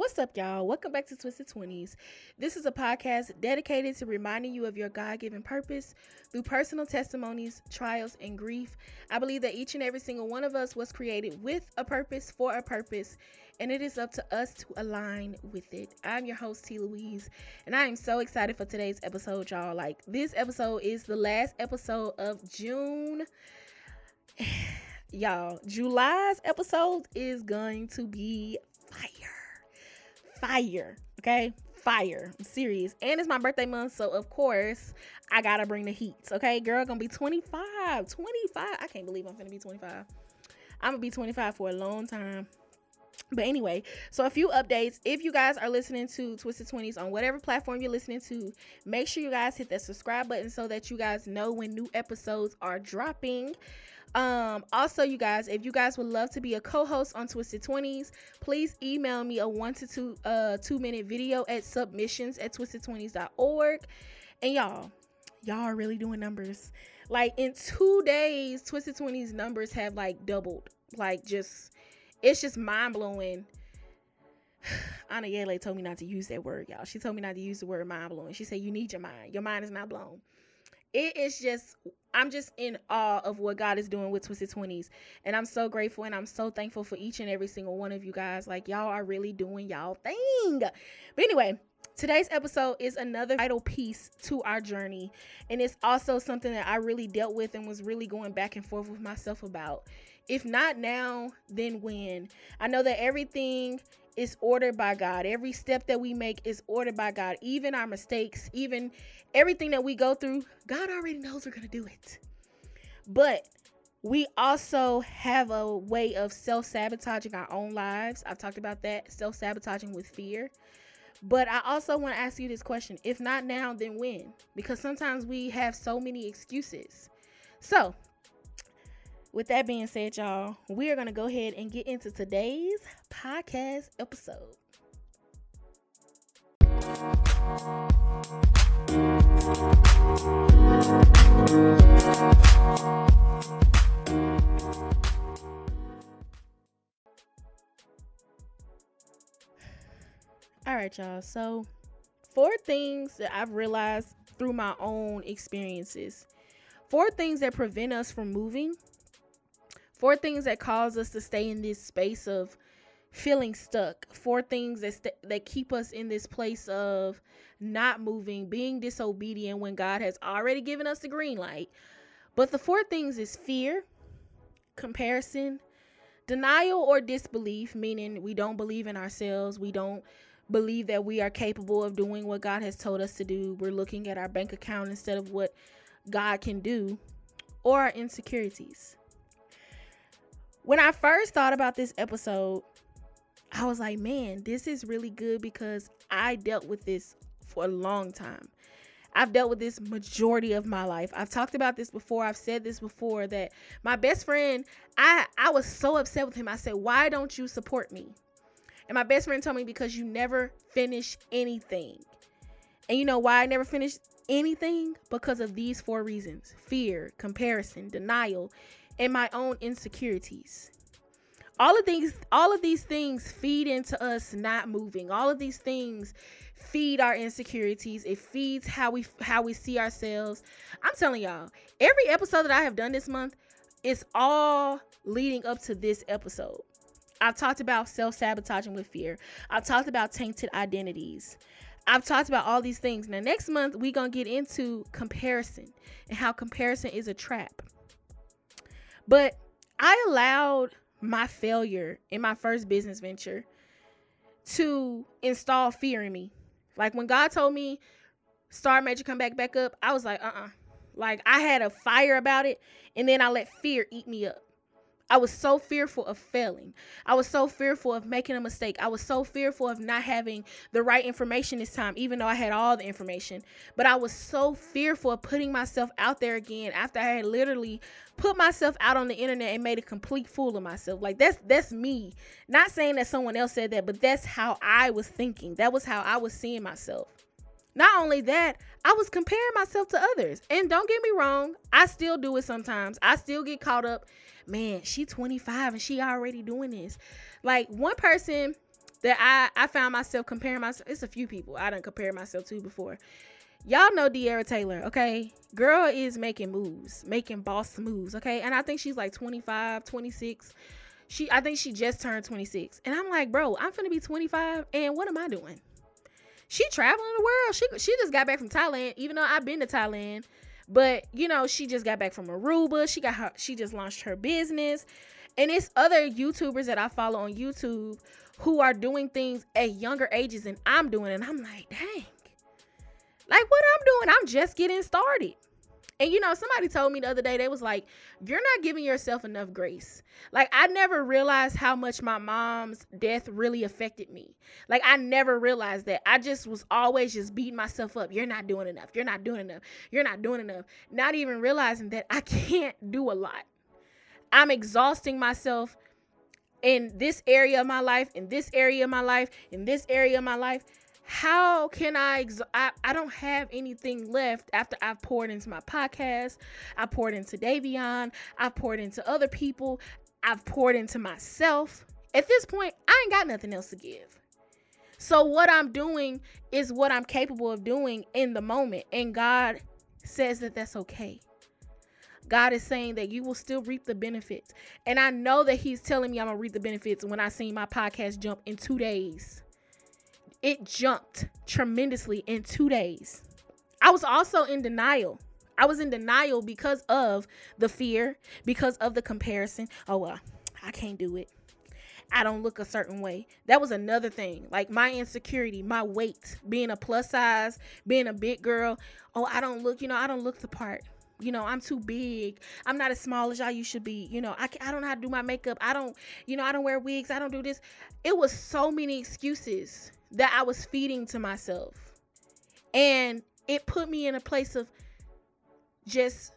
What's up, y'all? Welcome back to Twisted 20s. This is a podcast dedicated to reminding you of your God given purpose through personal testimonies, trials, and grief. I believe that each and every single one of us was created with a purpose for a purpose, and it is up to us to align with it. I'm your host, T. Louise, and I am so excited for today's episode, y'all. Like, this episode is the last episode of June. y'all, July's episode is going to be fire fire. Okay, fire. I'm serious. And it's my birthday month, so of course I gotta bring the heat. Okay, girl, gonna be 25. 25. I can't believe I'm gonna be 25. I'm gonna be 25 for a long time. But anyway, so a few updates. If you guys are listening to Twisted 20s on whatever platform you're listening to, make sure you guys hit that subscribe button so that you guys know when new episodes are dropping. Um, also, you guys, if you guys would love to be a co-host on Twisted 20s, please email me a one to two uh two minute video at submissions at twisted20s.org. And y'all, y'all are really doing numbers. Like in two days, Twisted 20s numbers have like doubled. Like just it's just mind blowing. Anna Yele told me not to use that word, y'all. She told me not to use the word mind blowing. She said, You need your mind. Your mind is not blown it is just I'm just in awe of what God is doing with Twisted 20s. And I'm so grateful and I'm so thankful for each and every single one of you guys. Like, y'all are really doing y'all thing. But anyway, today's episode is another vital piece to our journey. And it's also something that I really dealt with and was really going back and forth with myself about. If not now, then when? I know that everything is ordered by God. Every step that we make is ordered by God. Even our mistakes, even everything that we go through, God already knows we're going to do it. But we also have a way of self sabotaging our own lives. I've talked about that self sabotaging with fear. But I also want to ask you this question if not now, then when? Because sometimes we have so many excuses. So, with that being said, y'all, we are going to go ahead and get into today's podcast episode. All right, y'all. So, four things that I've realized through my own experiences. Four things that prevent us from moving four things that cause us to stay in this space of feeling stuck. Four things that st- that keep us in this place of not moving being disobedient when god has already given us the green light. But the four things is fear comparison denial or disbelief meaning we don't believe in ourselves. We don't believe that we are capable of doing what god has told us to do. We're looking at our bank account instead of what god can do or our insecurities when I first thought about this episode, I was like, man, this is really good because I dealt with this for a long time. I've dealt with this majority of my life. I've talked about this before. I've said this before that my best friend, I I was so upset with him. I said, "Why don't you support me?" And my best friend told me because you never finish anything. And you know why I never finished anything? Because of these four reasons: fear, comparison, denial, and my own insecurities. All of these all of these things feed into us not moving. All of these things feed our insecurities. It feeds how we how we see ourselves. I'm telling y'all every episode that i have done this month is all leading up to this episode. I've talked about self-sabotaging with fear. I've talked about tainted identities. I've talked about all these things. Now, next month, we're going to get into comparison and how comparison is a trap. But I allowed my failure in my first business venture to install fear in me. Like when God told me Star Major come back back up, I was like, uh-uh. Like I had a fire about it, and then I let fear eat me up. I was so fearful of failing. I was so fearful of making a mistake. I was so fearful of not having the right information this time, even though I had all the information. But I was so fearful of putting myself out there again after I had literally put myself out on the internet and made a complete fool of myself. Like that's that's me. Not saying that someone else said that, but that's how I was thinking. That was how I was seeing myself. Not only that, I was comparing myself to others. And don't get me wrong, I still do it sometimes. I still get caught up. Man, she 25 and she already doing this. Like one person that I I found myself comparing myself. It's a few people I didn't compare myself to before. Y'all know De'Ara Taylor, okay? Girl is making moves, making boss moves, okay? And I think she's like 25, 26. She I think she just turned 26. And I'm like, bro, I'm gonna be 25 and what am I doing? She traveling the world. She she just got back from Thailand, even though I've been to Thailand. But you know, she just got back from Aruba. She got her she just launched her business. And it's other YouTubers that I follow on YouTube who are doing things at younger ages than I'm doing. And I'm like, dang. Like what I'm doing, I'm just getting started. And you know, somebody told me the other day, they was like, You're not giving yourself enough grace. Like, I never realized how much my mom's death really affected me. Like, I never realized that. I just was always just beating myself up. You're not doing enough. You're not doing enough. You're not doing enough. Not even realizing that I can't do a lot. I'm exhausting myself in this area of my life, in this area of my life, in this area of my life how can I, ex- I I don't have anything left after I've poured into my podcast, I poured into Davion, I've poured into other people, I've poured into myself. At this point, I ain't got nothing else to give. So what I'm doing is what I'm capable of doing in the moment, and God says that that's okay. God is saying that you will still reap the benefits. And I know that He's telling me I'm gonna reap the benefits when I see my podcast jump in two days it jumped tremendously in two days. I was also in denial. I was in denial because of the fear, because of the comparison. Oh, well, I can't do it. I don't look a certain way. That was another thing. Like my insecurity, my weight, being a plus size, being a big girl. Oh, I don't look, you know, I don't look the part. You know, I'm too big. I'm not as small as y'all you should be. You know, I, I don't know how to do my makeup. I don't, you know, I don't wear wigs. I don't do this. It was so many excuses that I was feeding to myself. And it put me in a place of just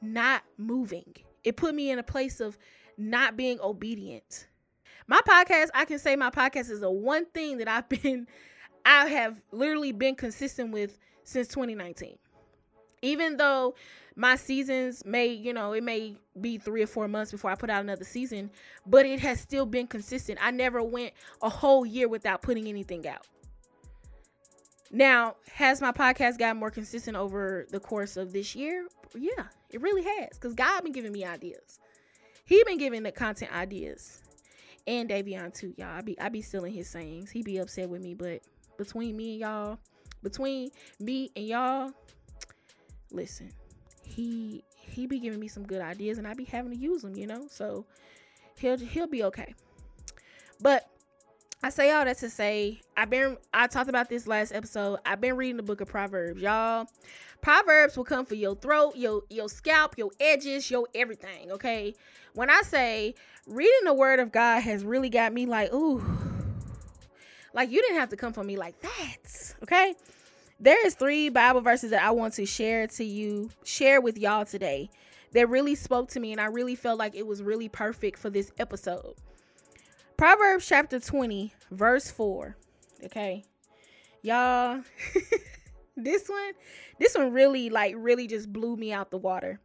not moving. It put me in a place of not being obedient. My podcast, I can say my podcast is the one thing that I've been, I have literally been consistent with since 2019. Even though my seasons may, you know, it may be three or four months before I put out another season, but it has still been consistent. I never went a whole year without putting anything out. Now, has my podcast gotten more consistent over the course of this year? Yeah, it really has. Because God been giving me ideas. He been giving the content ideas. And Davion too, y'all. I be I be stealing his sayings. He be upset with me, but between me and y'all, between me and y'all, listen, he he be giving me some good ideas and I be having to use them, you know? So he'll he'll be okay. But I say all that to say I've been I talked about this last episode. I've been reading the book of Proverbs, y'all. Proverbs will come for your throat, your your scalp, your edges, your everything, okay? When I say reading the word of God has really got me like, ooh. Like you didn't have to come for me like that, okay? There is three Bible verses that I want to share to you, share with y'all today that really spoke to me and I really felt like it was really perfect for this episode. Proverbs chapter 20, verse 4. Okay. Y'all, this one, this one really like really just blew me out the water.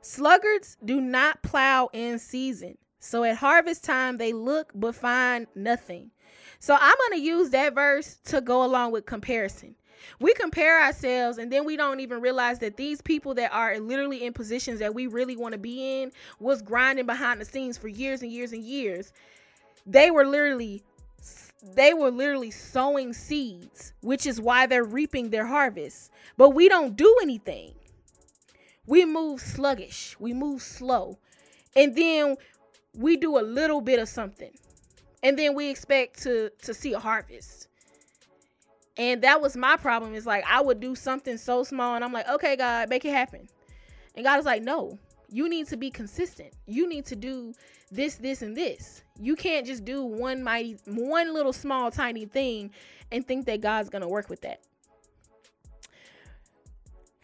Sluggards do not plow in season. So at harvest time they look but find nothing. So I'm going to use that verse to go along with comparison we compare ourselves and then we don't even realize that these people that are literally in positions that we really want to be in was grinding behind the scenes for years and years and years. They were literally they were literally sowing seeds which is why they're reaping their harvest. But we don't do anything. We move sluggish. We move slow. And then we do a little bit of something. And then we expect to to see a harvest and that was my problem. Is like I would do something so small and I'm like, okay, God, make it happen. And God is like, no, you need to be consistent. You need to do this, this, and this. You can't just do one mighty, one little small, tiny thing and think that God's gonna work with that.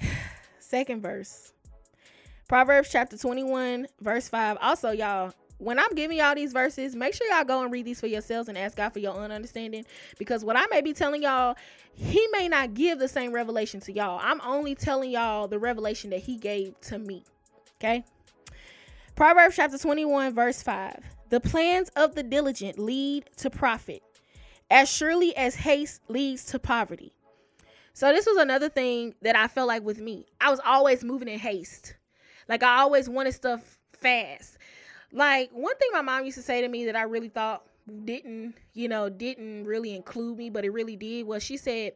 Second verse. Proverbs chapter 21, verse 5. Also, y'all, when I'm giving y'all these verses, make sure y'all go and read these for yourselves and ask God for your own understanding. Because what I may be telling y'all, He may not give the same revelation to y'all. I'm only telling y'all the revelation that He gave to me. Okay. Proverbs chapter 21, verse 5. The plans of the diligent lead to profit, as surely as haste leads to poverty. So, this was another thing that I felt like with me. I was always moving in haste. Like, I always wanted stuff fast. Like, one thing my mom used to say to me that I really thought didn't, you know, didn't really include me, but it really did was she said,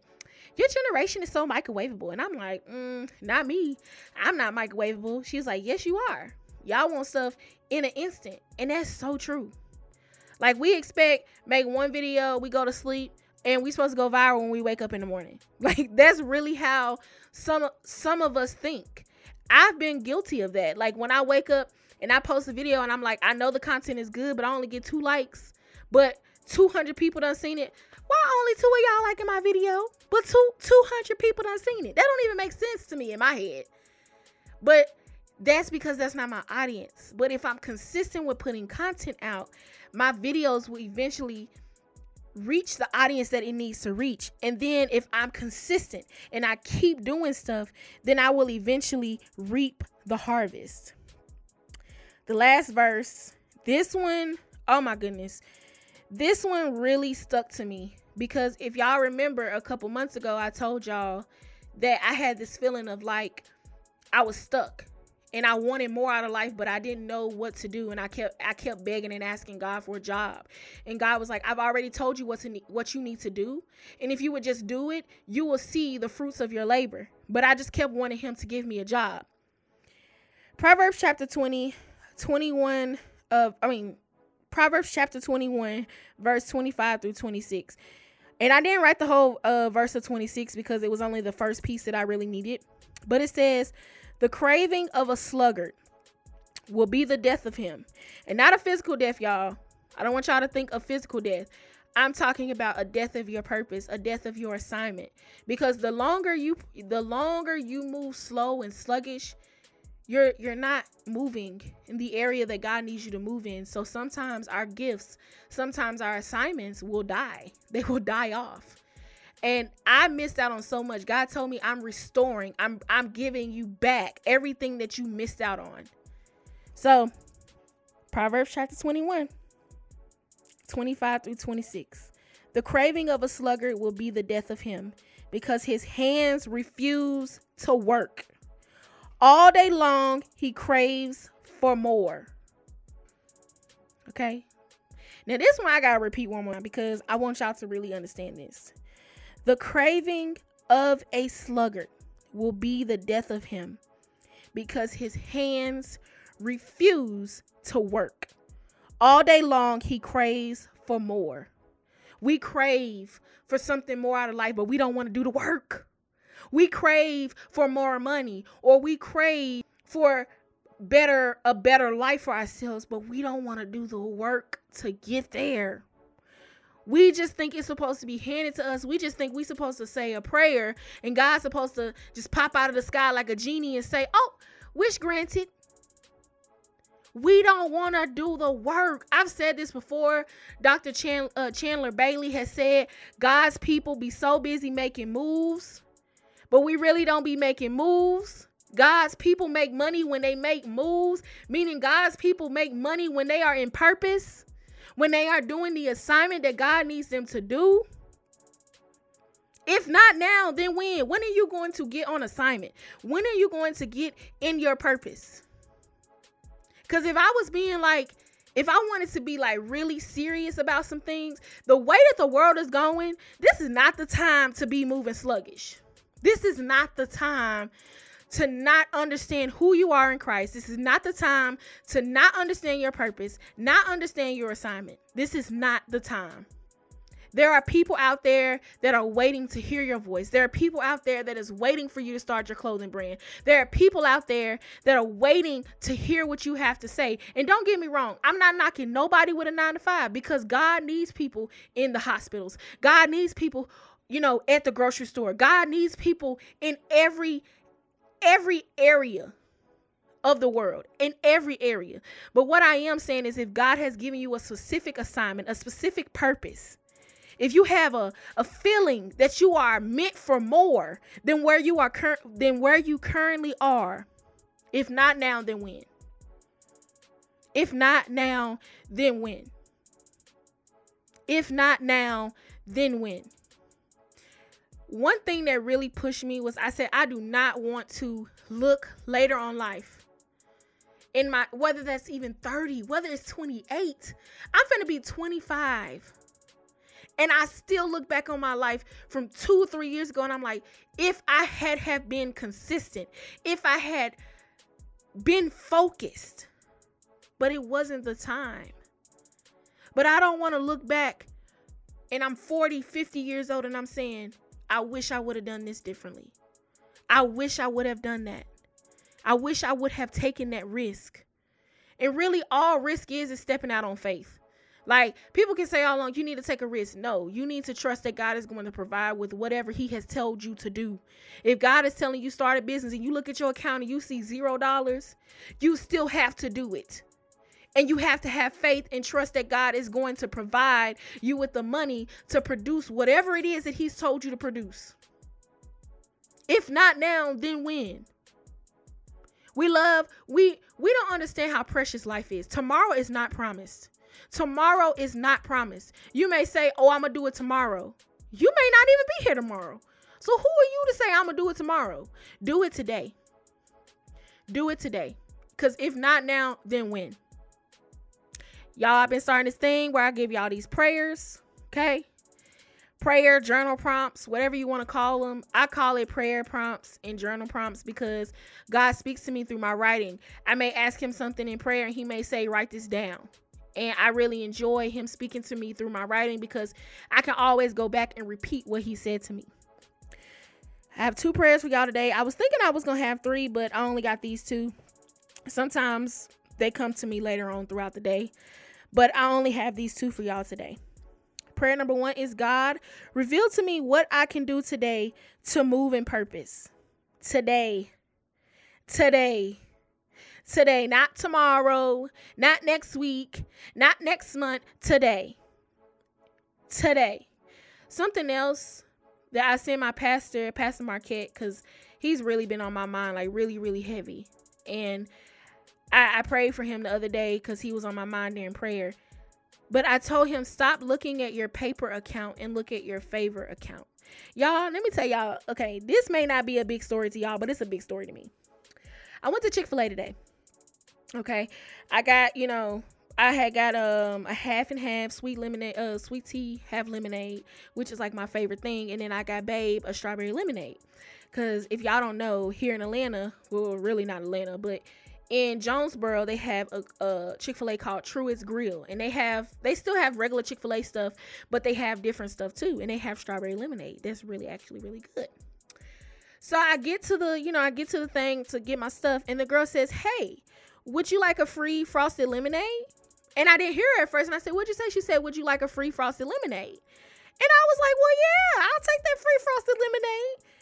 Your generation is so microwavable. And I'm like, mm, Not me. I'm not microwavable. She was like, Yes, you are. Y'all want stuff in an instant. And that's so true. Like we expect make one video, we go to sleep, and we supposed to go viral when we wake up in the morning. Like that's really how some some of us think. I've been guilty of that. Like when I wake up and I post a video and I'm like, I know the content is good, but I only get two likes. But 200 people done seen it. Why only two of y'all liking my video? But two 200 people done seen it. That don't even make sense to me in my head. But that's because that's not my audience. But if I'm consistent with putting content out, my videos will eventually reach the audience that it needs to reach. And then if I'm consistent and I keep doing stuff, then I will eventually reap the harvest. The last verse, this one, oh my goodness. This one really stuck to me because if y'all remember a couple months ago, I told y'all that I had this feeling of like I was stuck and I wanted more out of life, but I didn't know what to do, and I kept I kept begging and asking God for a job, and God was like, "I've already told you what to what you need to do, and if you would just do it, you will see the fruits of your labor." But I just kept wanting Him to give me a job. Proverbs chapter 20, 21 of I mean Proverbs chapter 21, verse 25 through 26. And I didn't write the whole uh, verse of 26 because it was only the first piece that I really needed. But it says, the craving of a sluggard will be the death of him. And not a physical death, y'all. I don't want y'all to think of physical death. I'm talking about a death of your purpose, a death of your assignment. Because the longer you the longer you move slow and sluggish, you're you're not moving in the area that God needs you to move in. So sometimes our gifts, sometimes our assignments will die. They will die off and I missed out on so much. God told me I'm restoring. I'm I'm giving you back everything that you missed out on. So, Proverbs chapter 21, 25 through 26. The craving of a sluggard will be the death of him, because his hands refuse to work. All day long he craves for more. Okay? Now this one I gotta repeat one more because I want y'all to really understand this. The craving of a sluggard will be the death of him because his hands refuse to work. All day long, he craves for more. We crave for something more out of life, but we don't want to do the work. We crave for more money or we crave for better a better life for ourselves, but we don't want to do the work to get there. We just think it's supposed to be handed to us. We just think we're supposed to say a prayer and God's supposed to just pop out of the sky like a genie and say, Oh, wish granted. We don't want to do the work. I've said this before. Dr. Chandler, uh, Chandler Bailey has said God's people be so busy making moves, but we really don't be making moves. God's people make money when they make moves, meaning God's people make money when they are in purpose when they are doing the assignment that God needs them to do? If not now, then when? When are you going to get on assignment? When are you going to get in your purpose? Because if I was being like, if I wanted to be like really serious about some things, the way that the world is going, this is not the time to be moving sluggish. This is not the time to not understand who you are in Christ. This is not the time to not understand your purpose, not understand your assignment. This is not the time. There are people out there that are waiting to hear your voice. There are people out there that is waiting for you to start your clothing brand. There are people out there that are waiting to hear what you have to say. And don't get me wrong, I'm not knocking nobody with a 9 to 5 because God needs people in the hospitals. God needs people, you know, at the grocery store. God needs people in every every area of the world in every area. But what I am saying is if God has given you a specific assignment, a specific purpose, if you have a, a feeling that you are meant for more than where you are cur- than where you currently are, if not now, then when? If not now, then when? If not now, then when? One thing that really pushed me was I said, I do not want to look later on life in my whether that's even 30, whether it's 28. I'm gonna be 25. And I still look back on my life from two, or three years ago, and I'm like, if I had have been consistent, if I had been focused, but it wasn't the time. But I don't want to look back and I'm 40, 50 years old and I'm saying, I wish I would have done this differently. I wish I would have done that. I wish I would have taken that risk. And really, all risk is is stepping out on faith. Like people can say all along, you need to take a risk. No, you need to trust that God is going to provide with whatever He has told you to do. If God is telling you start a business and you look at your account and you see zero dollars, you still have to do it. And you have to have faith and trust that God is going to provide you with the money to produce whatever it is that He's told you to produce. If not now, then when? We love, we we don't understand how precious life is. Tomorrow is not promised. Tomorrow is not promised. You may say, Oh, I'm gonna do it tomorrow. You may not even be here tomorrow. So who are you to say I'm gonna do it tomorrow? Do it today. Do it today. Because if not now, then when? Y'all, I've been starting this thing where I give y'all these prayers. Okay prayer journal prompts, whatever you want to call them. I call it prayer prompts and journal prompts because God speaks to me through my writing. I may ask him something in prayer and he may say, Write this down. And I really enjoy him speaking to me through my writing because I can always go back and repeat what he said to me. I have two prayers for y'all today. I was thinking I was going to have three, but I only got these two. Sometimes they come to me later on throughout the day, but I only have these two for y'all today. Prayer number one is God, reveal to me what I can do today to move in purpose. Today. Today. Today. Not tomorrow. Not next week. Not next month. Today. Today. Something else that I sent my pastor, Pastor Marquette, because he's really been on my mind, like really, really heavy. And I, I prayed for him the other day because he was on my mind during prayer. But I told him stop looking at your paper account and look at your favor account. Y'all, let me tell y'all, okay, this may not be a big story to y'all, but it's a big story to me. I went to Chick-fil-A today. Okay. I got, you know, I had got um a half and half sweet lemonade, uh sweet tea, half lemonade, which is like my favorite thing, and then I got Babe a strawberry lemonade. Cause if y'all don't know, here in Atlanta, well, really not Atlanta, but in Jonesboro, they have a, a Chick Fil A called Truett's Grill, and they have they still have regular Chick Fil A stuff, but they have different stuff too, and they have strawberry lemonade. That's really actually really good. So I get to the you know I get to the thing to get my stuff, and the girl says, "Hey, would you like a free frosted lemonade?" And I didn't hear her at first, and I said, "What'd you say?" She said, "Would you like a free frosted lemonade?" And I was like, "Well, yeah, I'll take that free frosted lemonade."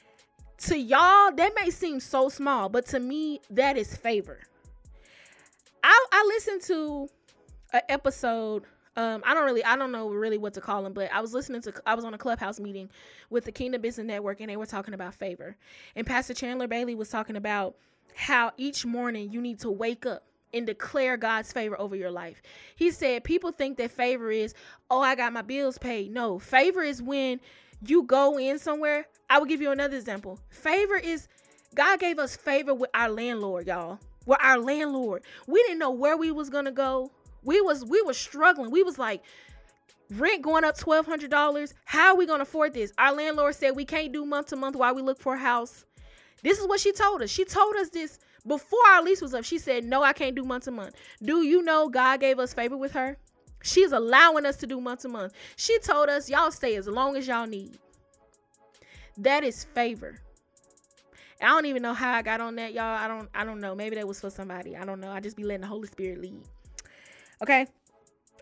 To y'all, that may seem so small, but to me, that is favor. I I listened to an episode. Um, I don't really, I don't know really what to call them, but I was listening to, I was on a clubhouse meeting with the Kingdom Business Network, and they were talking about favor. And Pastor Chandler Bailey was talking about how each morning you need to wake up and declare God's favor over your life. He said people think that favor is, oh, I got my bills paid. No, favor is when you go in somewhere. I will give you another example. Favor is God gave us favor with our landlord, y'all were our landlord. We didn't know where we was gonna go. We was we were struggling. We was like rent going up twelve hundred dollars. How are we gonna afford this? Our landlord said we can't do month to month while we look for a house. This is what she told us. She told us this before our lease was up. She said, No, I can't do month to month. Do you know God gave us favor with her? She's allowing us to do month to month. She told us, Y'all stay as long as y'all need. That is favor. I don't even know how I got on that, y'all. I don't I don't know. Maybe that was for somebody. I don't know. I just be letting the Holy Spirit lead. Okay.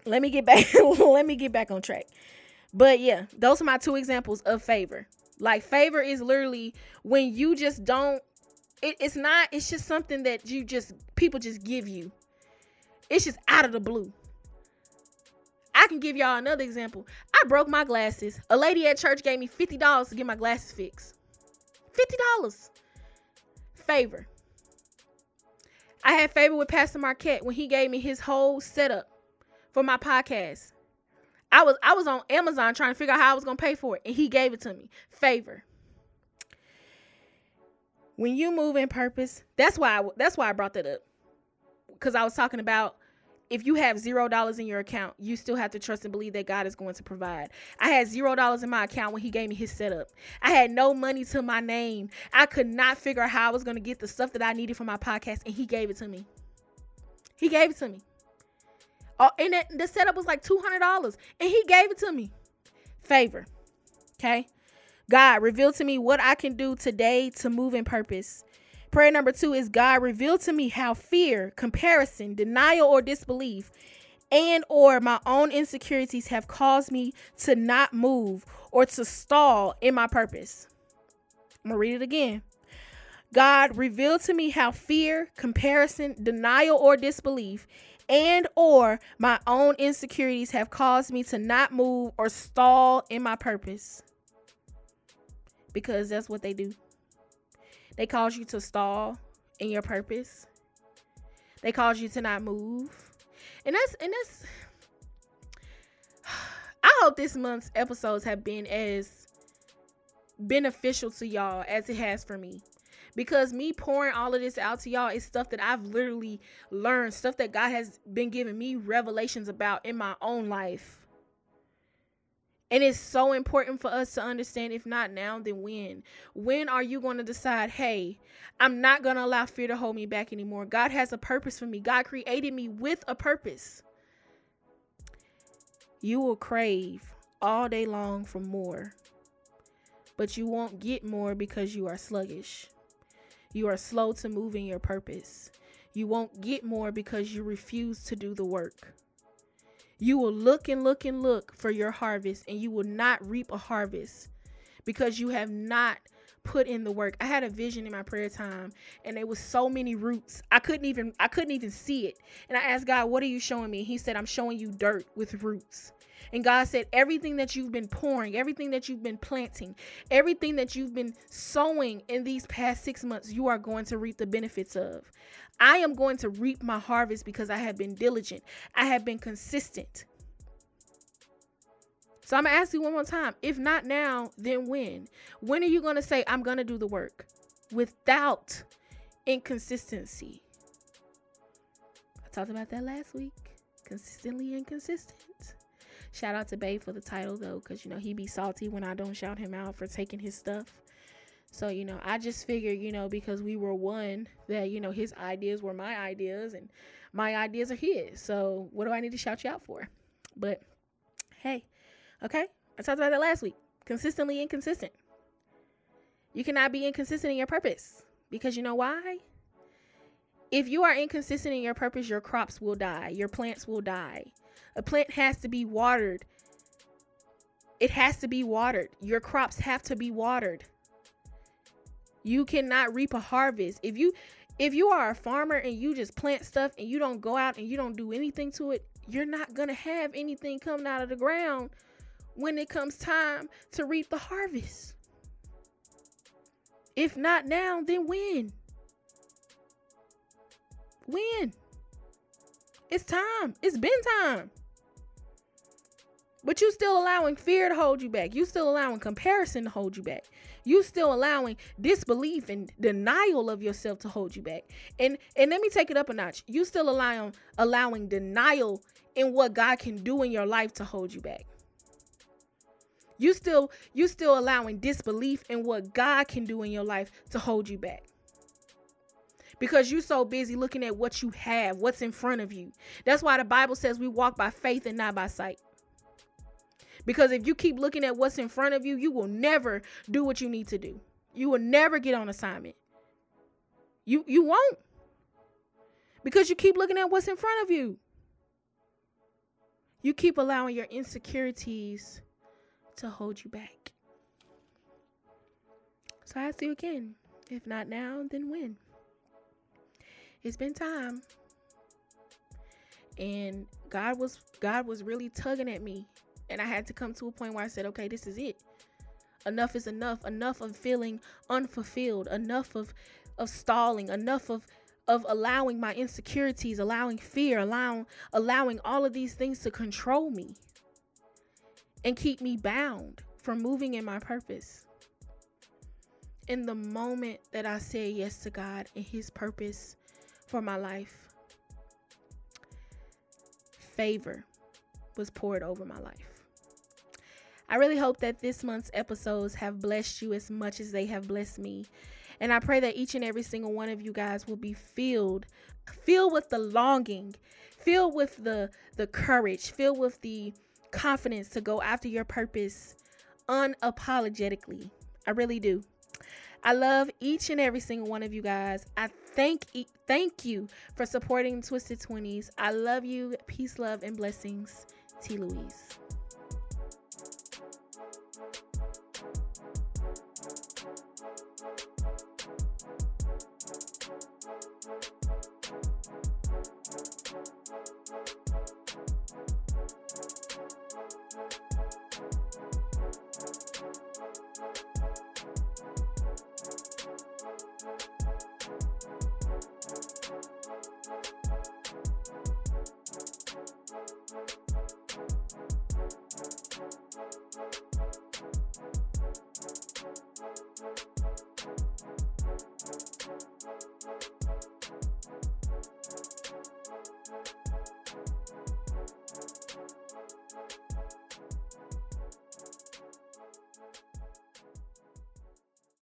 Let me get back let me get back on track. But yeah, those are my two examples of favor. Like favor is literally when you just don't it, it's not it's just something that you just people just give you. It's just out of the blue. I can give y'all another example. I broke my glasses. A lady at church gave me $50 to get my glasses fixed. $50 favor. I had favor with Pastor Marquette when he gave me his whole setup for my podcast. I was I was on Amazon trying to figure out how I was gonna pay for it, and he gave it to me. Favor. When you move in purpose, that's why I, that's why I brought that up, because I was talking about if you have zero dollars in your account, you still have to trust and believe that God is going to provide. I had zero dollars in my account when He gave me His setup. I had no money to my name. I could not figure out how I was going to get the stuff that I needed for my podcast, and He gave it to me. He gave it to me. Oh, and it, the setup was like two hundred dollars, and He gave it to me. Favor, okay. God, reveal to me what I can do today to move in purpose. Prayer number two is God reveal to me how fear, comparison, denial, or disbelief and or my own insecurities have caused me to not move or to stall in my purpose. I'm gonna read it again. God reveal to me how fear, comparison, denial, or disbelief and or my own insecurities have caused me to not move or stall in my purpose. Because that's what they do. They cause you to stall in your purpose. They cause you to not move. And that's and that's I hope this month's episodes have been as beneficial to y'all as it has for me. Because me pouring all of this out to y'all is stuff that I've literally learned, stuff that God has been giving me revelations about in my own life. And it's so important for us to understand if not now, then when? When are you going to decide, hey, I'm not going to allow fear to hold me back anymore? God has a purpose for me. God created me with a purpose. You will crave all day long for more, but you won't get more because you are sluggish. You are slow to move in your purpose. You won't get more because you refuse to do the work. You will look and look and look for your harvest, and you will not reap a harvest because you have not put in the work. I had a vision in my prayer time and there was so many roots. I couldn't even I couldn't even see it. And I asked God, "What are you showing me?" He said, "I'm showing you dirt with roots." And God said, everything that you've been pouring, everything that you've been planting, everything that you've been sowing in these past six months, you are going to reap the benefits of. I am going to reap my harvest because I have been diligent. I have been consistent. So I'm going to ask you one more time. If not now, then when? When are you going to say, I'm going to do the work without inconsistency? I talked about that last week. Consistently inconsistent. Shout out to Bay for the title though, because you know he be salty when I don't shout him out for taking his stuff. So, you know, I just figured, you know, because we were one, that, you know, his ideas were my ideas and my ideas are his. So, what do I need to shout you out for? But hey, okay, I talked about that last week. Consistently inconsistent. You cannot be inconsistent in your purpose because you know why? If you are inconsistent in your purpose, your crops will die, your plants will die. A plant has to be watered. It has to be watered. Your crops have to be watered. You cannot reap a harvest. If you if you are a farmer and you just plant stuff and you don't go out and you don't do anything to it, you're not going to have anything coming out of the ground when it comes time to reap the harvest. If not now, then when? When? It's time. It's been time. But you still allowing fear to hold you back. You still allowing comparison to hold you back you still allowing disbelief and denial of yourself to hold you back. And and let me take it up a notch. You still allowing allowing denial in what God can do in your life to hold you back. You still you still allowing disbelief in what God can do in your life to hold you back because you're so busy looking at what you have, what's in front of you. That's why the Bible says we walk by faith and not by sight. Because if you keep looking at what's in front of you, you will never do what you need to do. You will never get on assignment. You you won't. Because you keep looking at what's in front of you. You keep allowing your insecurities to hold you back. So I ask you again, if not now, then when? It's been time. And God was God was really tugging at me and I had to come to a point where I said, okay, this is it. Enough is enough. Enough of feeling unfulfilled. Enough of of stalling. Enough of of allowing my insecurities, allowing fear, allowing allowing all of these things to control me and keep me bound from moving in my purpose. In the moment that I said yes to God and his purpose for my life, favor was poured over my life. I really hope that this month's episodes have blessed you as much as they have blessed me. And I pray that each and every single one of you guys will be filled, filled with the longing, filled with the the courage, filled with the confidence to go after your purpose unapologetically. I really do. I love each and every single one of you guys. I thank thank you for supporting Twisted 20s. I love you. Peace, love, and blessings. T. Louise.